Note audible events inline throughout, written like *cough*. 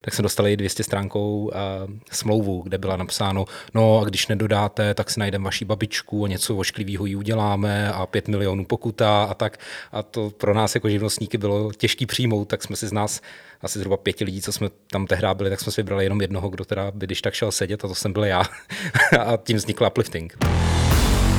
tak jsme dostali 200 stránkou uh, smlouvu, kde byla napsáno, no a když nedodáte, tak si najdeme vaši babičku a něco ošklivého jí uděláme a 5 milionů pokuta a tak. A to pro nás jako živnostníky bylo těžký přijmout, tak jsme si z nás asi zhruba pěti lidí, co jsme tam tehdy byli, tak jsme si vybrali jenom jednoho, kdo teda by když tak šel sedět a to jsem byl já. *laughs* a tím vznikl uplifting.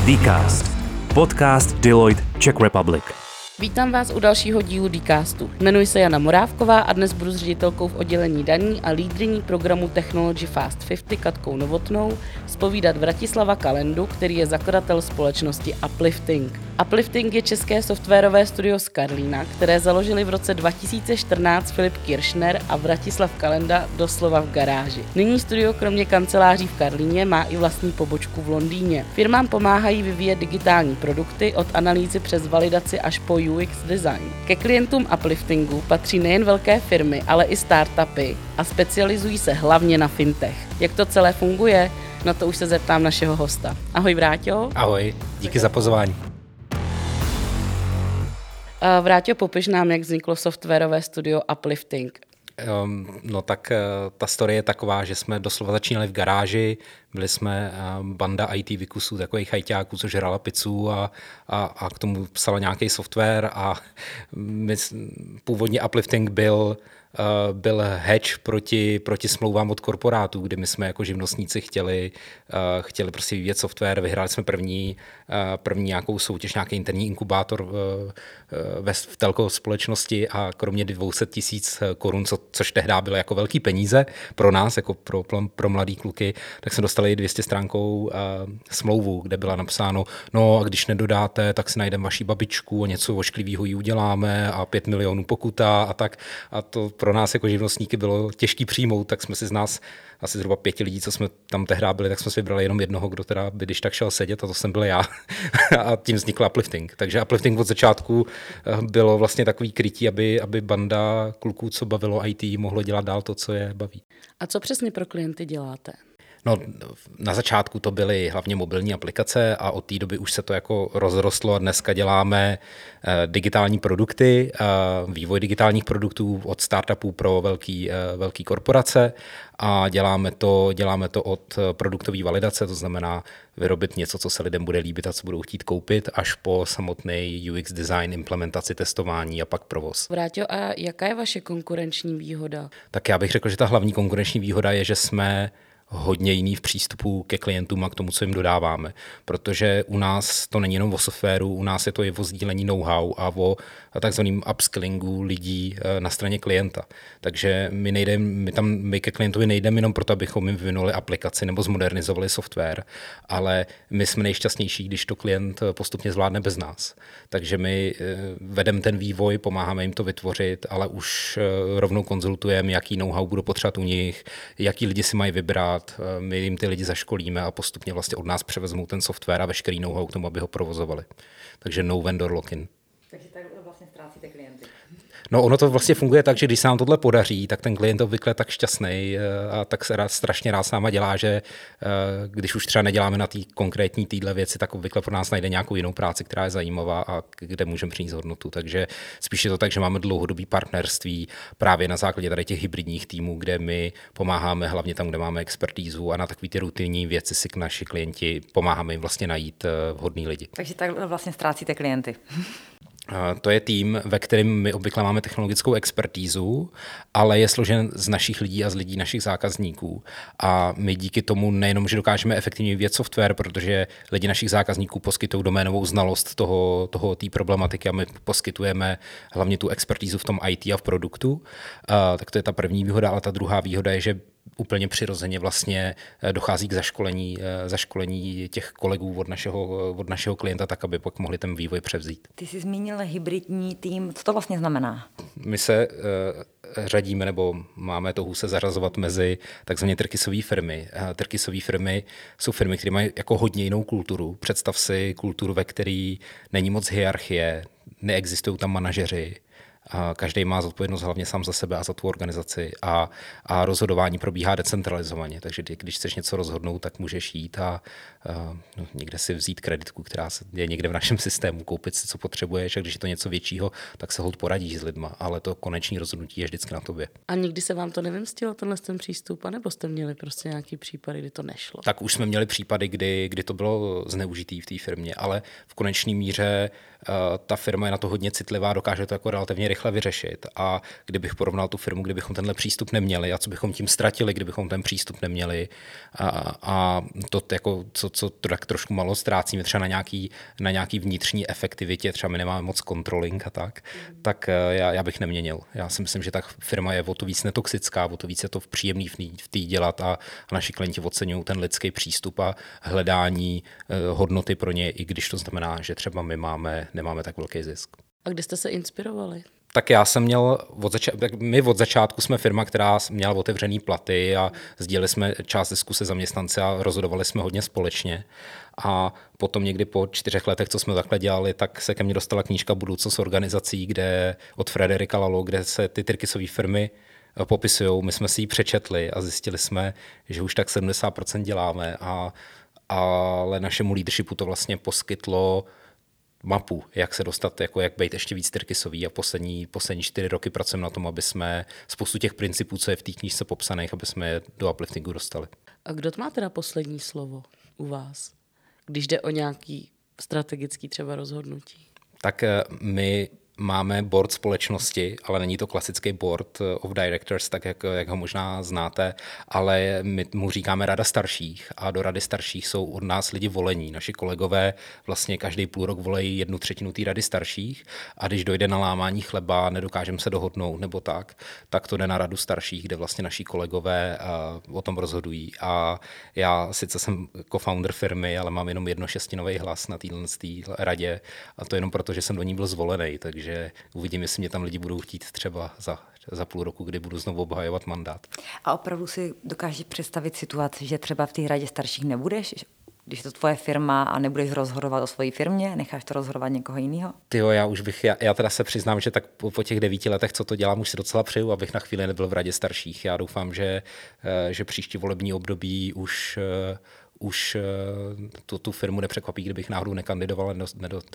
Dcast. Podcast Deloitte Czech Republic. Vítám vás u dalšího dílu Dcastu. Jmenuji se Jana Morávková a dnes budu s ředitelkou v oddělení daní a lídryní programu Technology Fast 50 Katkou Novotnou spovídat Vratislava Kalendu, který je zakladatel společnosti Uplifting. Uplifting je české softwarové studio z Karlína, které založili v roce 2014 Filip Kiršner a Vratislav Kalenda doslova v garáži. Nyní studio kromě kanceláří v Karlíně má i vlastní pobočku v Londýně. Firmám pomáhají vyvíjet digitální produkty od analýzy přes validaci až po UX design. Ke klientům upliftingu patří nejen velké firmy, ale i startupy a specializují se hlavně na fintech. Jak to celé funguje? Na to už se zeptám našeho hosta. Ahoj Vráťo. Ahoj, díky za pozvání. Vráťo, popiš nám, jak vzniklo softwarové studio Uplifting. Um, no tak uh, ta story je taková, že jsme doslova začínali v garáži, byli jsme uh, banda IT vykusů, takových hajťáků, co žrala pizzu a, a, a k tomu psala nějaký software a my, původně Uplifting byl Uh, byl hedge proti, proti smlouvám od korporátů, kdy my jsme jako živnostníci chtěli, uh, chtěli prostě vyvíjet software, vyhráli jsme první, uh, první nějakou soutěž, nějaký interní inkubátor ve, v telko společnosti a kromě 200 tisíc korun, co, což tehdy bylo jako velký peníze pro nás, jako pro, pro mladý kluky, tak jsme dostali 200 stránkou smlouvu, kde byla napsáno, no a když nedodáte, tak si najdeme vaši babičku a něco ošklivého jí uděláme a 5 milionů pokuta a tak. A to pro nás jako živnostníky bylo těžký přijmout, tak jsme si z nás asi zhruba pěti lidí, co jsme tam tehdy byli, tak jsme si vybrali jenom jednoho, kdo teda by když tak šel sedět a to jsem byl já. *laughs* a tím vznikl uplifting. Takže uplifting od začátku eh, bylo vlastně takový krytí, aby, aby banda kluků, co bavilo IT, mohlo dělat dál to, co je baví. A co přesně pro klienty děláte? No, na začátku to byly hlavně mobilní aplikace a od té doby už se to jako rozrostlo a dneska děláme eh, digitální produkty, eh, vývoj digitálních produktů od startupů pro velký, eh, velký korporace a děláme to, děláme to od produktové validace, to znamená vyrobit něco, co se lidem bude líbit a co budou chtít koupit, až po samotný UX design, implementaci, testování a pak provoz. Vrátil, a jaká je vaše konkurenční výhoda? Tak já bych řekl, že ta hlavní konkurenční výhoda je, že jsme hodně jiný v přístupu ke klientům a k tomu, co jim dodáváme. Protože u nás to není jenom o softwaru, u nás je to i o sdílení know-how a o takzvaným upskillingu lidí eh, na straně klienta. Takže my, nejdem, my tam my ke klientovi nejdeme jenom proto, abychom jim vyvinuli aplikaci nebo zmodernizovali software, ale my jsme nejšťastnější, když to klient eh, postupně zvládne bez nás. Takže my eh, vedeme ten vývoj, pomáháme jim to vytvořit, ale už rovnou konzultujeme, jaký know-how budou potřebovat u nich, jaký lidi si mají vybrat, dělat. Eh, my jim ty lidi zaškolíme a postupně vlastně od nás převezmou ten software a veškerý know-how k tomu, aby ho provozovali. Takže no vendor lock-in. Vlastně ztrácíte klienty. No ono to vlastně funguje tak, že když se nám tohle podaří, tak ten klient obvykle tak šťastný eh, a tak se rád, strašně rád s náma dělá, že eh, když už třeba neděláme na té konkrétní týdle věci, tak obvykle pro nás najde nějakou jinou práci, která je zajímavá a kde můžeme přinést hodnotu. Takže spíš je to tak, že máme dlouhodobý partnerství právě na základě tady těch hybridních týmů, kde my pomáháme hlavně tam, kde máme expertízu a na takové ty rutinní věci si k naši klienti pomáháme jim vlastně najít eh, vhodný lidi. Takže tak vlastně ztrácíte klienty. *laughs* To je tým, ve kterém my obvykle máme technologickou expertízu, ale je složen z našich lidí a z lidí našich zákazníků. A my díky tomu nejenom, že dokážeme efektivně vyvíjet software, protože lidi našich zákazníků poskytují doménovou znalost toho, toho té problematiky a my poskytujeme hlavně tu expertízu v tom IT a v produktu. tak to je ta první výhoda, ale ta druhá výhoda je, že úplně přirozeně vlastně eh, dochází k zaškolení, eh, zaškolení těch kolegů od našeho, eh, od našeho klienta, tak aby pak mohli ten vývoj převzít. Ty jsi zmínil hybridní tým, co to vlastně znamená? My se uh, řadíme nebo máme touhu se zařazovat mezi takzvané trkisové firmy. Trkisové firmy jsou firmy, které mají jako hodně jinou kulturu. Představ si kulturu, ve které není moc hierarchie, neexistují tam manažeři, každý má zodpovědnost hlavně sám za sebe a za tu organizaci a, a rozhodování probíhá decentralizovaně, takže když chceš něco rozhodnout, tak můžeš jít a, a no, někde si vzít kreditku, která je někde v našem *laughs* systému, koupit si, co potřebuješ a když je to něco většího, tak se hold poradíš s lidma, ale to konečné rozhodnutí je vždycky na tobě. A nikdy se vám to nevymstilo, tenhle ten přístup, anebo jste měli prostě nějaký případy, kdy to nešlo? Tak už jsme měli případy, kdy, kdy to bylo zneužitý v té firmě, ale v konečné míře uh, ta firma je na to hodně citlivá, dokáže to jako relativně rychle vyřešit. A kdybych porovnal tu firmu, kdybychom tenhle přístup neměli a co bychom tím ztratili, kdybychom ten přístup neměli a, a to, jako, co, co to tak trošku malo ztrácíme třeba na nějaký, na nějaký vnitřní efektivitě, třeba my nemáme moc controlling a tak, mm. tak eh, já, já bych neměnil. Já si myslím, že ta firma je o to víc netoxická, o to víc je to v příjemný v té dělat a, a naši klienti oceňují ten lidský přístup a hledání eh, hodnoty pro ně, i když to znamená, že třeba my máme, nemáme tak velký zisk. A kde jste se inspirovali? Tak já jsem měl, od začátku, my od začátku jsme firma, která měla otevřený platy a sdíleli jsme část zisku se zaměstnanci a rozhodovali jsme hodně společně. A potom někdy po čtyřech letech, co jsme takhle dělali, tak se ke mně dostala knížka Budoucnost organizací, kde od Frederika Lalo, kde se ty Tyrkisové firmy eh, popisují. My jsme si ji přečetli a zjistili jsme, že už tak 70% děláme, a, ale našemu leadershipu to vlastně poskytlo mapu, jak se dostat, jako jak být ještě víc tyrkysový a poslední, poslední čtyři roky pracujeme na tom, aby jsme spoustu těch principů, co je v té knížce popsaných, aby jsme je do upliftingu dostali. A kdo má teda poslední slovo u vás, když jde o nějaký strategický třeba rozhodnutí? Tak eh, my máme board společnosti, ale není to klasický board of directors, tak jak, jak ho možná znáte, ale my mu říkáme rada starších a do rady starších jsou od nás lidi volení. Naši kolegové vlastně každý půl rok volejí jednu třetinu té rady starších a když dojde na lámání chleba, nedokážeme se dohodnout nebo tak, tak to jde na radu starších, kde vlastně naši kolegové uh, o tom rozhodují. A já sice jsem co-founder firmy, ale mám jenom jedno šestinový hlas na téhle radě a to jenom proto, že jsem do ní byl zvolený, takže takže uvidím, jestli mě tam lidi budou chtít třeba za, za půl roku, kdy budu znovu obhajovat mandát. A opravdu si dokážeš představit situaci, že třeba v té hradě starších nebudeš, když je to tvoje firma a nebudeš rozhodovat o své firmě, necháš to rozhodovat někoho jiného? Ty jo, já už bych, já, já teda se přiznám, že tak po, po těch devíti letech, co to dělám, už si docela přeju, abych na chvíli nebyl v radě starších. Já doufám, že, eh, že příští volební období už eh, už eh, tu, tu firmu nepřekvapí, kdybych náhodou nekandidoval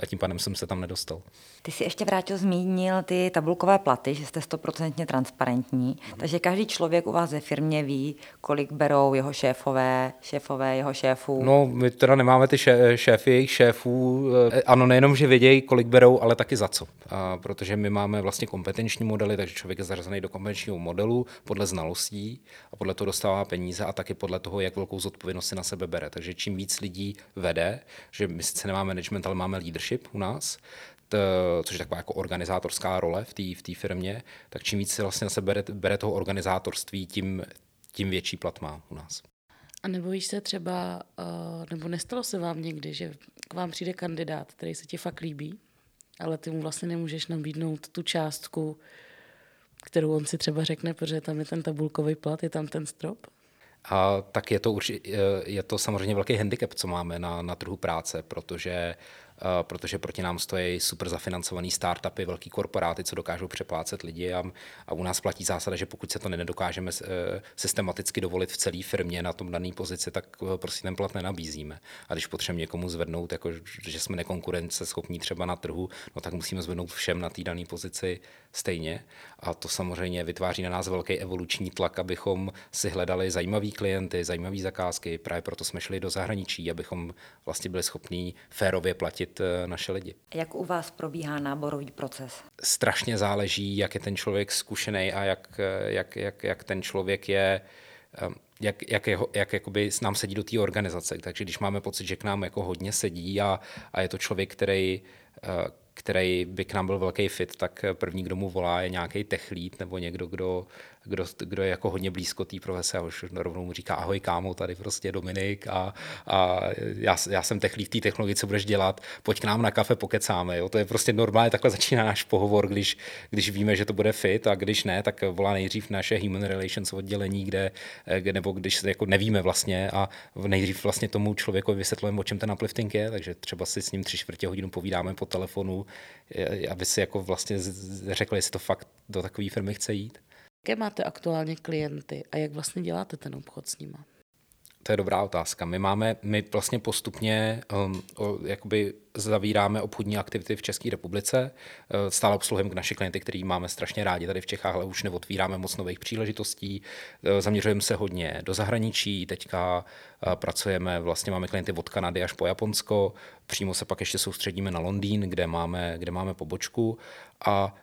a tím pádem jsem se tam nedostal. Ty si ještě vrátil zmínil ty tabulkové platy, že jste stoprocentně transparentní, takže každý člověk u vás ve firmě ví, kolik berou jeho šéfové, šéfové jeho šéfů. No, my teda nemáme ty šéfy jejich šéfů. Eh, ano, nejenom, že vědějí, kolik berou, ale taky za co. A protože my máme vlastně kompetenční modely, takže člověk je zařazený do kompetenčního modelu podle znalostí a podle toho dostává peníze a taky podle toho, jak velkou zodpovědnost si na sebe bere. Takže čím víc lidí vede, že my sice nemáme management, ale máme leadership u nás, to, což je taková jako organizátorská role v té v firmě, tak čím víc si vlastně sebe bere, bere toho organizátorství, tím, tím větší plat má u nás. A nebojíš se třeba, uh, nebo nestalo se vám někdy, že k vám přijde kandidát, který se ti fakt líbí, ale ty mu vlastně nemůžeš nabídnout tu částku, kterou on si třeba řekne, protože tam je ten tabulkový plat, je tam ten strop? A tak je to, urči, je to samozřejmě velký handicap, co máme na, na trhu práce, protože protože proti nám stojí super zafinancovaný startupy, velký korporáty, co dokážou přeplácet lidi a, a u nás platí zásada, že pokud se to nedokážeme eh, systematicky dovolit v celé firmě na tom dané pozici, tak eh, prostě ten plat nenabízíme. A když potřebujeme někomu zvednout, jako, že jsme nekonkurenceschopní třeba na trhu, no tak musíme zvednout všem na té dané pozici stejně. A to samozřejmě vytváří na nás velký evoluční tlak, abychom si hledali zajímavý klienty, zajímavé zakázky. Právě proto jsme šli do zahraničí, abychom vlastně byli schopní férově platit platit eh, naše lidi. Jak u vás probíhá náborový proces? Strašně záleží, jak je ten člověk zkušený a jak, eh, jak, jak, jak ten člověk je eh, jak, jak, jeho, jak jakoby nám sedí do té organizace. Takže když máme pocit, že k nám jako hodně sedí a, a je to člověk, který, který by k nám byl velký fit, tak první, kdo mu volá, je nějaký techlít nebo někdo, kdo, kdo, kdo je jako hodně blízko té profese a už rovnou mu říká ahoj kámo, tady prostě Dominik a, a já, já jsem techlík té technologie, co budeš dělat, pojď k nám na kafe, pokecáme. Jo? To je prostě normálně, takhle začíná náš pohovor, když, když víme, že to bude fit a když ne, tak volá nejdřív naše Human Relations oddělení, kde, kde nebo když jako nevíme vlastně a nejdřív vlastně tomu člověku vysvětlujeme, o čem ten uplifting je, takže třeba si s ním tři čtvrtě hodinu povídáme po telefonu, aby si jako vlastně řekli, jestli to fakt do takové firmy chce jít. Jaké máte aktuálně klienty a jak vlastně děláte ten obchod s nimi? To je dobrá otázka. My máme, my vlastně postupně um, o, jakoby zavíráme obchodní aktivity v České republice. Uh, stále obsluhujeme k naše klienty, který máme strašně rádi tady v Čechách, ale už neotvíráme moc nových příležitostí. Uh, zaměřujeme se hodně do zahraničí. Teďka uh, pracujeme, vlastně máme klienty od Kanady až po Japonsko. Přímo se pak ještě soustředíme na Londýn, kde máme, kde máme pobočku. A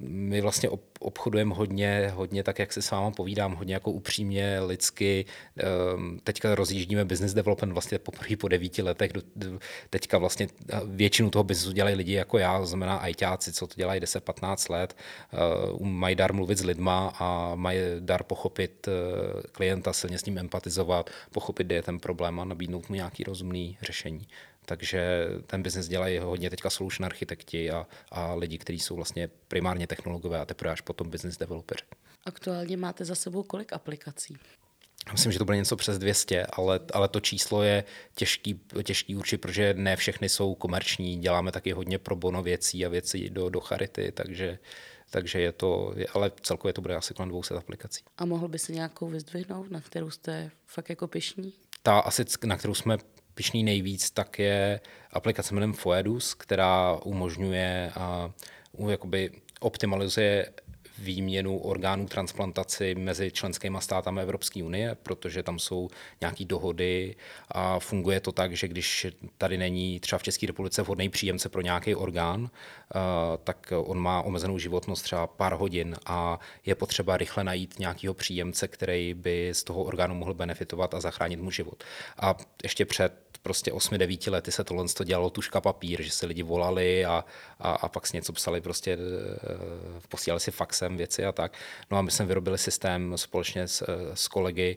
my vlastně obchodujeme hodně, hodně tak, jak se s váma povídám, hodně jako upřímně, lidsky. Ehm, teďka rozjíždíme business development vlastně poprvé po devíti letech. Teďka vlastně eh, většinu toho biznesu dělají lidi jako já, to znamená ajťáci, co to dělají 10-15 let. Eh, mají dar mluvit s lidma a mají dar pochopit eh, klienta, silně s ním empatizovat, pochopit, kde je ten problém a nabídnout mu nějaký rozumný řešení. Takže ten biznes dělají hodně teďka solution architekti a, a lidi, kteří jsou vlastně primárně technologové a teprve až potom business developeri. Aktuálně máte za sebou kolik aplikací? Myslím, že to bude něco přes 200, ale, ale to číslo je těžký, těžký určit, protože ne všechny jsou komerční. Děláme taky hodně pro bono věcí a věcí do, do charity, takže, takže je to, ale celkově to bude asi kolem 200 aplikací. A mohl by se nějakou vyzdvihnout, na kterou jste fakt jako pišní? Ta asi, na kterou jsme pišný nejvíc, tak je aplikace jménem Foedus, která umožňuje a jakoby optimalizuje výměnu orgánů transplantaci mezi členskými státami Evropské unie, protože tam jsou nějaké dohody a funguje to tak, že když tady není třeba v České republice vhodný příjemce pro nějaký orgán, tak on má omezenou životnost třeba pár hodin a je potřeba rychle najít nějakého příjemce, který by z toho orgánu mohl benefitovat a zachránit mu život. A ještě před prostě 8-9 lety se tohle to dělalo tuška papír, že se lidi volali a, a, a pak si něco psali, prostě eh, posílali si faxem věci a tak. No a my jsme vyrobili systém společně s, eh, s kolegy,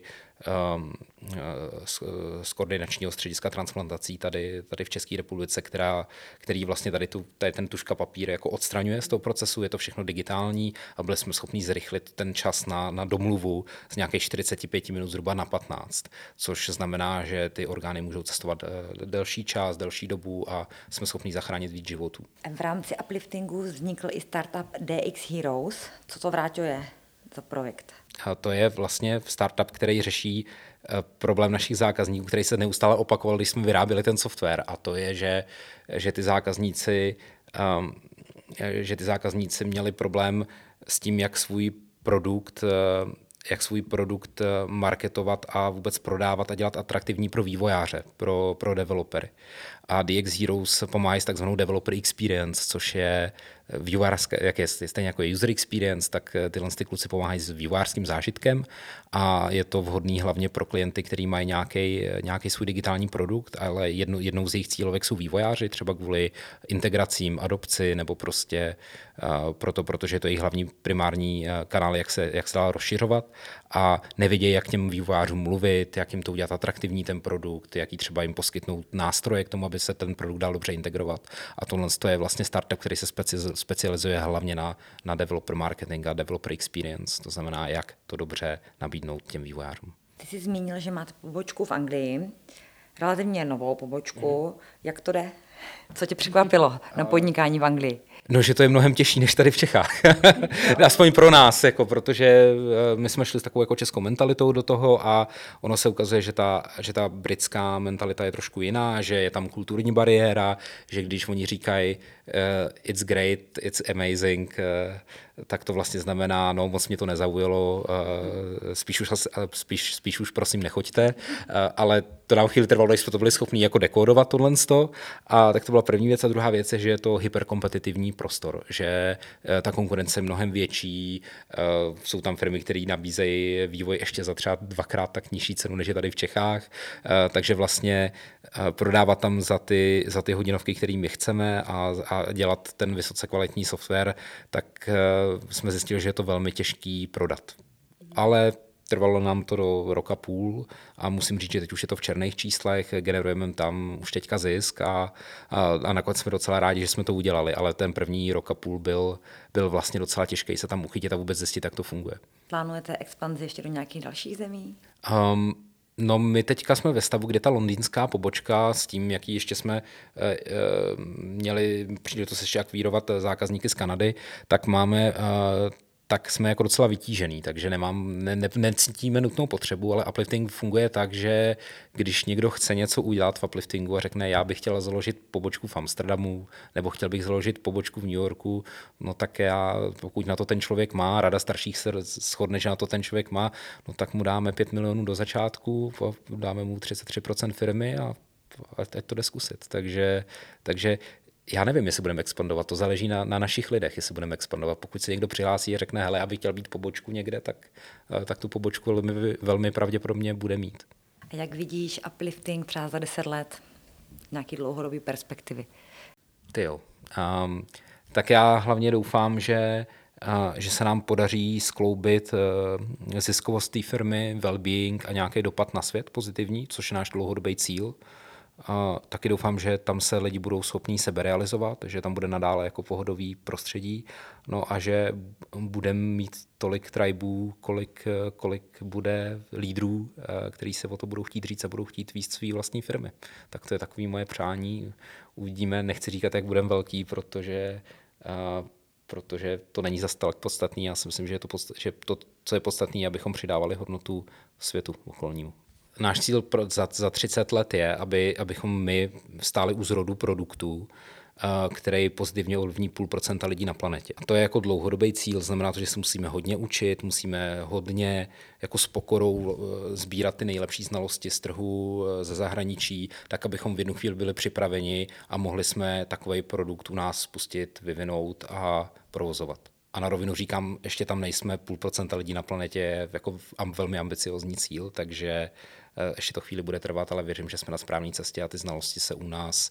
z, z koordinačního střediska transplantací tady, tady v České republice, která, který vlastně tady, tu, tady ten tuška papír jako odstraňuje z toho procesu, je to všechno digitální a byli jsme schopni zrychlit ten čas na, na domluvu z nějakých 45 minut zhruba na 15, což znamená, že ty orgány můžou cestovat eh, delší čas, delší dobu a jsme schopni zachránit víc životů. V rámci upliftingu vznikl i startup DX Heroes. Co to vrátuje za projekt? A to je vlastně startup, který řeší eh, problém našich zákazníků, který se neustále opakoval, když jsme vyráběli ten software. A to je, že, že ty zákazníci um, že ty zákazníci měli problém s tím, jak svůj produkt eh, jak svůj produkt marketovat a vůbec prodávat a dělat atraktivní pro vývojáře, pro, pro developery. A DX Heroes pomáhají s takzvanou developer experience, což je vývojářské, jak je stejně jako je user experience, tak eh, tyhle ty kluci pomáhají s vývojářským zážitkem. A je to vhodný hlavně pro klienty, kteří mají nějaký, nějaký svůj digitální produkt, ale jedno, jednou z jejich cílovek jsou vývojáři, třeba kvůli integracím, adopci nebo prostě uh, proto, protože je to jejich hlavní primární kanál, jak se, jak se dá rozšiřovat. A nevědějí, jak těm vývojářům mluvit, jak jim to udělat atraktivní ten produkt, jaký třeba jim poskytnout nástroje k tomu, aby se ten produkt dal dobře integrovat. A tohle je vlastně startup, který se specializuje hlavně na, na developer marketing a developer experience, to znamená, jak to dobře nabídnout těm vývojářům. Ty jsi zmínil, že máte pobočku v Anglii, relativně novou pobočku. Mm. Jak to jde? Co tě překvapilo na podnikání v Anglii? No, že to je mnohem těžší než tady v Čechách. *laughs* Aspoň pro nás, jako, protože eh, my jsme šli s takovou jako českou mentalitou do toho a ono se ukazuje, že ta, že ta britská mentalita je trošku jiná, že je tam kulturní bariéra, že když oni říkají uh, it's great, it's amazing, uh, tak to vlastně znamená, no moc mě to nezaujalo, uh, spíš už, spíš, spíš už prosím nechoďte, uh, ale to nám chvíli trvalo, než jsme to byli schopni jako dekodovat tohle a tak to byla první věc a druhá věc je, že je to hyperkompetitivní prostor, že uh, ta konkurence je mnohem větší, uh, jsou tam firmy, které nabízejí vývoj ještě za třeba dvakrát tak nižší cenu, než je tady v Čechách, uh, takže vlastně prodávat tam za ty, za ty hodinovky, které my chceme a, a dělat ten vysoce kvalitní software, tak jsme zjistili, že je to velmi těžký prodat. ale Trvalo nám to do roka půl a musím říct, že teď už je to v černých číslech, generujeme tam už teďka zisk a, a, a nakonec jsme docela rádi, že jsme to udělali, ale ten první rok a půl byl, byl vlastně docela těžký se tam uchytit a vůbec zjistit, jak to funguje. Plánujete expanzi ještě do nějakých dalších zemí? Um, No my teďka jsme ve stavu, kde ta londýnská pobočka s tím, jaký ještě jsme e, e, měli příležitost ještě akvírovat zákazníky z Kanady, tak máme e, tak jsme jako docela vytížený, takže nemám, ne, ne, necítíme nutnou potřebu, ale uplifting funguje tak, že když někdo chce něco udělat v upliftingu a řekne, já bych chtěla založit pobočku v Amsterdamu, nebo chtěl bych založit pobočku v New Yorku, no tak já, pokud na to ten člověk má, rada starších se shodne, že na to ten člověk má, no tak mu dáme 5 milionů do začátku, dáme mu 33% firmy a ať to jde zkusit. Takže, takže já nevím, jestli budeme expandovat, to záleží na, na našich lidech, jestli budeme expandovat. Pokud se někdo přihlásí a řekne, hele, aby chtěl být pobočku někde, tak, eh, tak tu pobočku velmi, velmi pravděpodobně bude mít. A jak vidíš uplifting třeba za 10 let? Nějaký dlouhodobý perspektivy? Ty jo. Um, tak já hlavně doufám, že, uh, že se nám podaří skloubit uh, ziskovost té firmy, well-being a nějaký dopad na svět pozitivní, což je náš dlouhodobý cíl. A taky doufám, že tam se lidi budou schopní sebe realizovat, že tam bude nadále jako pohodový prostředí, no a že budeme mít tolik tribů, kolik, kolik bude lídrů, eh, který se o to budou chtít říct a budou chtít víc své vlastní firmy. Tak to je takový moje přání. Uvidíme, nechci říkat, jak budeme velký, protože uh, protože to není zase tak podstatný. Já si myslím, že, je to, podst- že to, co je podstatné, abychom přidávali hodnotu světu okolnímu náš cíl pro, za, za 30 let je, aby, abychom my stáli u zrodu produktů, který pozitivně ovlivní půl procenta lidí na planetě. A to je jako dlouhodobý cíl, znamená to, že se musíme hodně učit, musíme hodně jako s pokorou e, sbírat ty nejlepší znalosti z trhu, e, ze zahraničí, tak abychom v jednu chvíli byli připraveni a mohli jsme takový produkt u nás spustit, vyvinout a provozovat. A na rovinu říkám, ještě tam nejsme, půl procenta lidí na planetě jako velmi ambiciozní cíl, takže Eh, ještě to chvíli bude trvat, ale věřím, že jsme na správné cestě a ty znalosti se u nás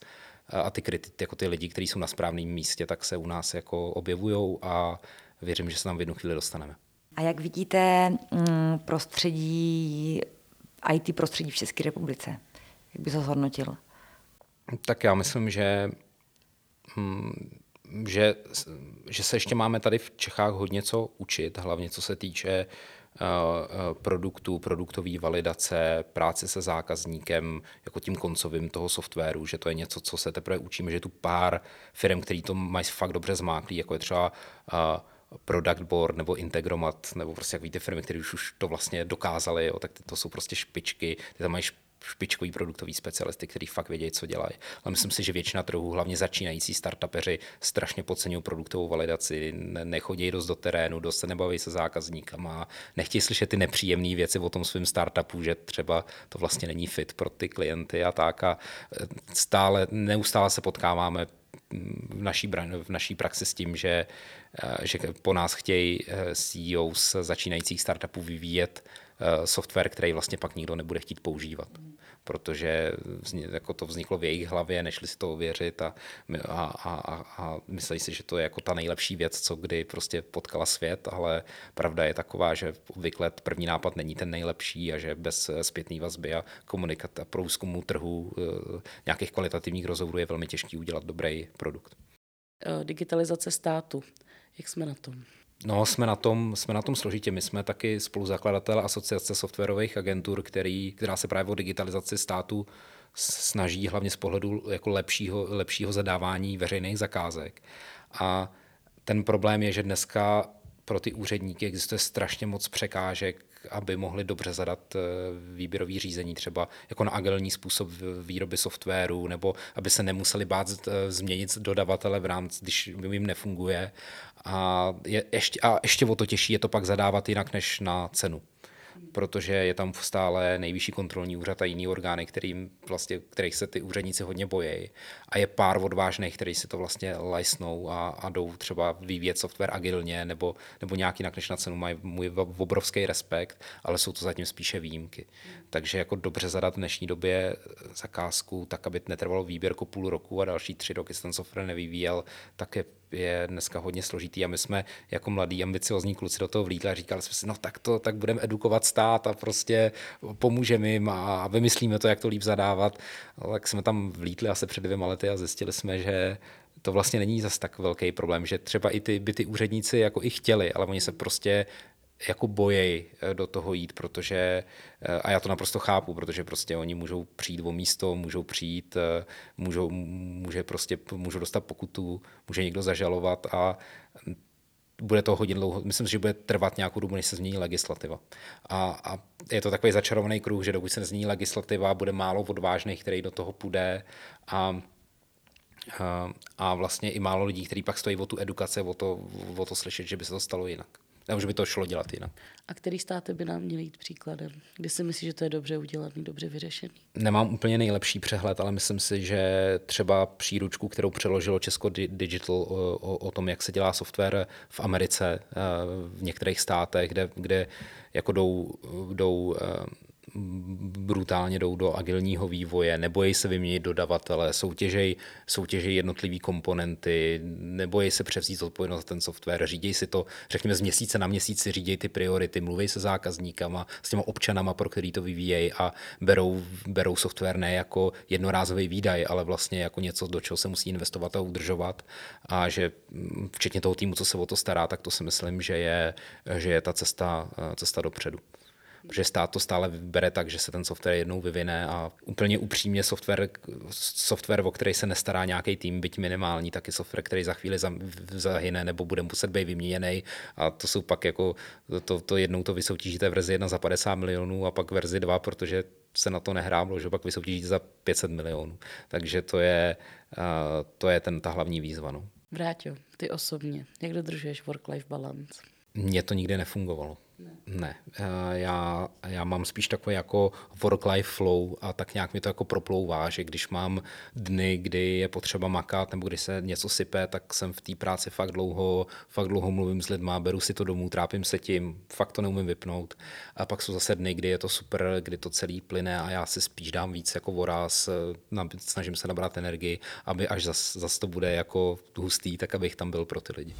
eh, a ty, kriti, jako ty lidi, kteří jsou na správném místě, tak se u nás jako objevují a věřím, že se tam v jednu chvíli dostaneme. A jak vidíte mm, prostředí, IT prostředí v České republice? Jak by to zhodnotil? Tak já myslím, že, hm, že, že se ještě máme tady v Čechách hodně co učit, hlavně co se týče Eh, eh, produktů, produktové validace, práce se zákazníkem, jako tím koncovým toho softwaru, že to je něco, co se teprve učíme, že tu pár firm, který to mají fakt dobře zmáklý, jako je třeba uh, Product Board nebo Integromat, nebo prostě jak víte firmy, které už, už to vlastně dokázali, jo, tak to jsou prostě špičky, ty tam mají špičkový produktový specialisty, kteří fakt vědí, co dělají. Ale myslím si, že většina trhů, hlavně začínající startupeři, strašně podceňují produktovou validaci, nechodí dost do terénu, dost se nebaví se zákazníkama, nechtějí slyšet ty nepříjemné věci o tom svém startupu, že třeba to vlastně není fit pro ty klienty a tak. A e, stále, neustále se potkáváme v naší, v naší praxi s tím, že, že po nás chtějí e, CEO z začínajících startupů vyvíjet software, který vlastně pak nikdo nebude chtít používat protože jako to vzniklo v jejich hlavě, nešli si to ověřit a, a, a, a mysleli si, že to je jako ta nejlepší věc, co kdy prostě potkala svět, ale pravda je taková, že obvykle první nápad není ten nejlepší a že bez zpětné vazby a komunikat a průzkumu trhu eh, nějakých kvalitativních rozhovorů je velmi těžký udělat dobrý produkt. Eh, digitalizace státu. Jak jsme na tom? No, jsme na tom, jsme na tom složitě. My jsme taky spoluzakladatel asociace softwarových agentur, který, která se právě o digitalizaci státu snaží hlavně z pohledu jako lepšího, lepšího zadávání veřejných zakázek. A ten problém je, že dneska pro ty úředníky existuje strašně moc překážek, aby mohli dobře zadat eh, výběrový řízení, třeba jako na agilní způsob výroby softwaru, nebo aby se nemuseli bát eh, změnit dodavatele v rámci, když jim nefunguje. A, je, ještě, a ještě o to těžší je to pak zadávat jinak než na cenu protože je tam stále nejvyšší kontrolní úřad a jiný orgány, kterým vlastně, kterých se ty úředníci hodně bojí. A je pár odvážných, kteří si to vlastně lajsnou a, a jdou třeba vyvíjet software agilně nebo, nebo nějak jinak než na cenu. Mají můj obrovský respekt, ale jsou to zatím spíše výjimky. Takže jako dobře zadat v dnešní době zakázku tak, aby netrvalo výběrku půl roku a další tři roky se ten software nevyvíjel, tak je je dneska hodně složitý a my jsme jako mladí ambiciozní kluci do toho vlítli a říkali jsme si, no tak to, tak budeme edukovat stát a prostě pomůžeme jim a vymyslíme to, jak to líp zadávat. Tak jsme tam vlítli asi před dvěma lety a zjistili jsme, že to vlastně není zas tak velký problém, že třeba i ty, by ty úředníci jako i chtěli, ale oni se prostě jako bojej eh, do toho jít, protože, eh, a já to naprosto chápu, protože prostě oni můžou přijít o místo, můžou přijít, eh, můžou, může prostě, můžou dostat pokutu, může někdo zažalovat a bude to hodně dlouho, myslím si, že bude trvat nějakou dobu, než se změní legislativa. A, a je to takový začarovaný kruh, že dokud se nezmění legislativa, bude málo odvážných, který do toho půjde a a vlastně i málo lidí, kteří pak stojí o tu edukaci, o to, o to slyšet, že by se to stalo jinak. Nebo že by to šlo dělat jinak. A který státy by nám měly jít příkladem? Kdy si myslíš, že to je dobře udělaný, dobře vyřešený? Nemám úplně nejlepší přehled, ale myslím si, že třeba příručku, kterou přeložilo Česko Digital o, o, o tom, jak se dělá software v Americe, eh, v některých státech, kde, kde jako jdou, jdou eh, brutálně jdou do agilního vývoje, nebojí se vyměnit dodavatele, soutěžej, soutěžej jednotlivý komponenty, nebojí se převzít odpovědnost za ten software, řídí si to, řekněme, z měsíce na měsíc si řídí ty priority, mluví se zákazníkama, s těma občanama, pro který to vyvíjejí a berou, berou software ne jako jednorázový výdaj, ale vlastně jako něco, do čeho se musí investovat a udržovat. A že mm, včetně toho týmu, co se o to stará, tak to si myslím, že je, že je ta cesta, cesta dopředu protože stát to stále bere tak, že se ten software jednou vyvine a úplně upřímně software, software o který se nestará nějaký tým, byť minimální, taky software, který za chvíli zahyne nebo bude muset být vyměněný a to jsou pak jako, to, to jednou to vysoutěžíte verzi 1 za 50 milionů a pak verzi 2, protože se na to nehrá, že pak vysoutěžíte za 500 milionů. Takže to je, to je ten, ta hlavní výzva. No. Vráťo, ty osobně, jak dodržuješ work-life balance? Mně to nikdy nefungovalo. Ne. ne. Já, já mám spíš takový jako work-life flow a tak nějak mi to jako proplouvá, že když mám dny, kdy je potřeba makat nebo když se něco sype, tak jsem v té práci fakt dlouho, fakt dlouho mluvím s lidma, beru si to domů, trápím se tím, fakt to neumím vypnout. A pak jsou zase dny, kdy je to super, kdy to celý plyne a já si spíš dám víc jako voraz, snažím se nabrat energii, aby až zase zas to bude jako hustý, tak abych tam byl pro ty lidi.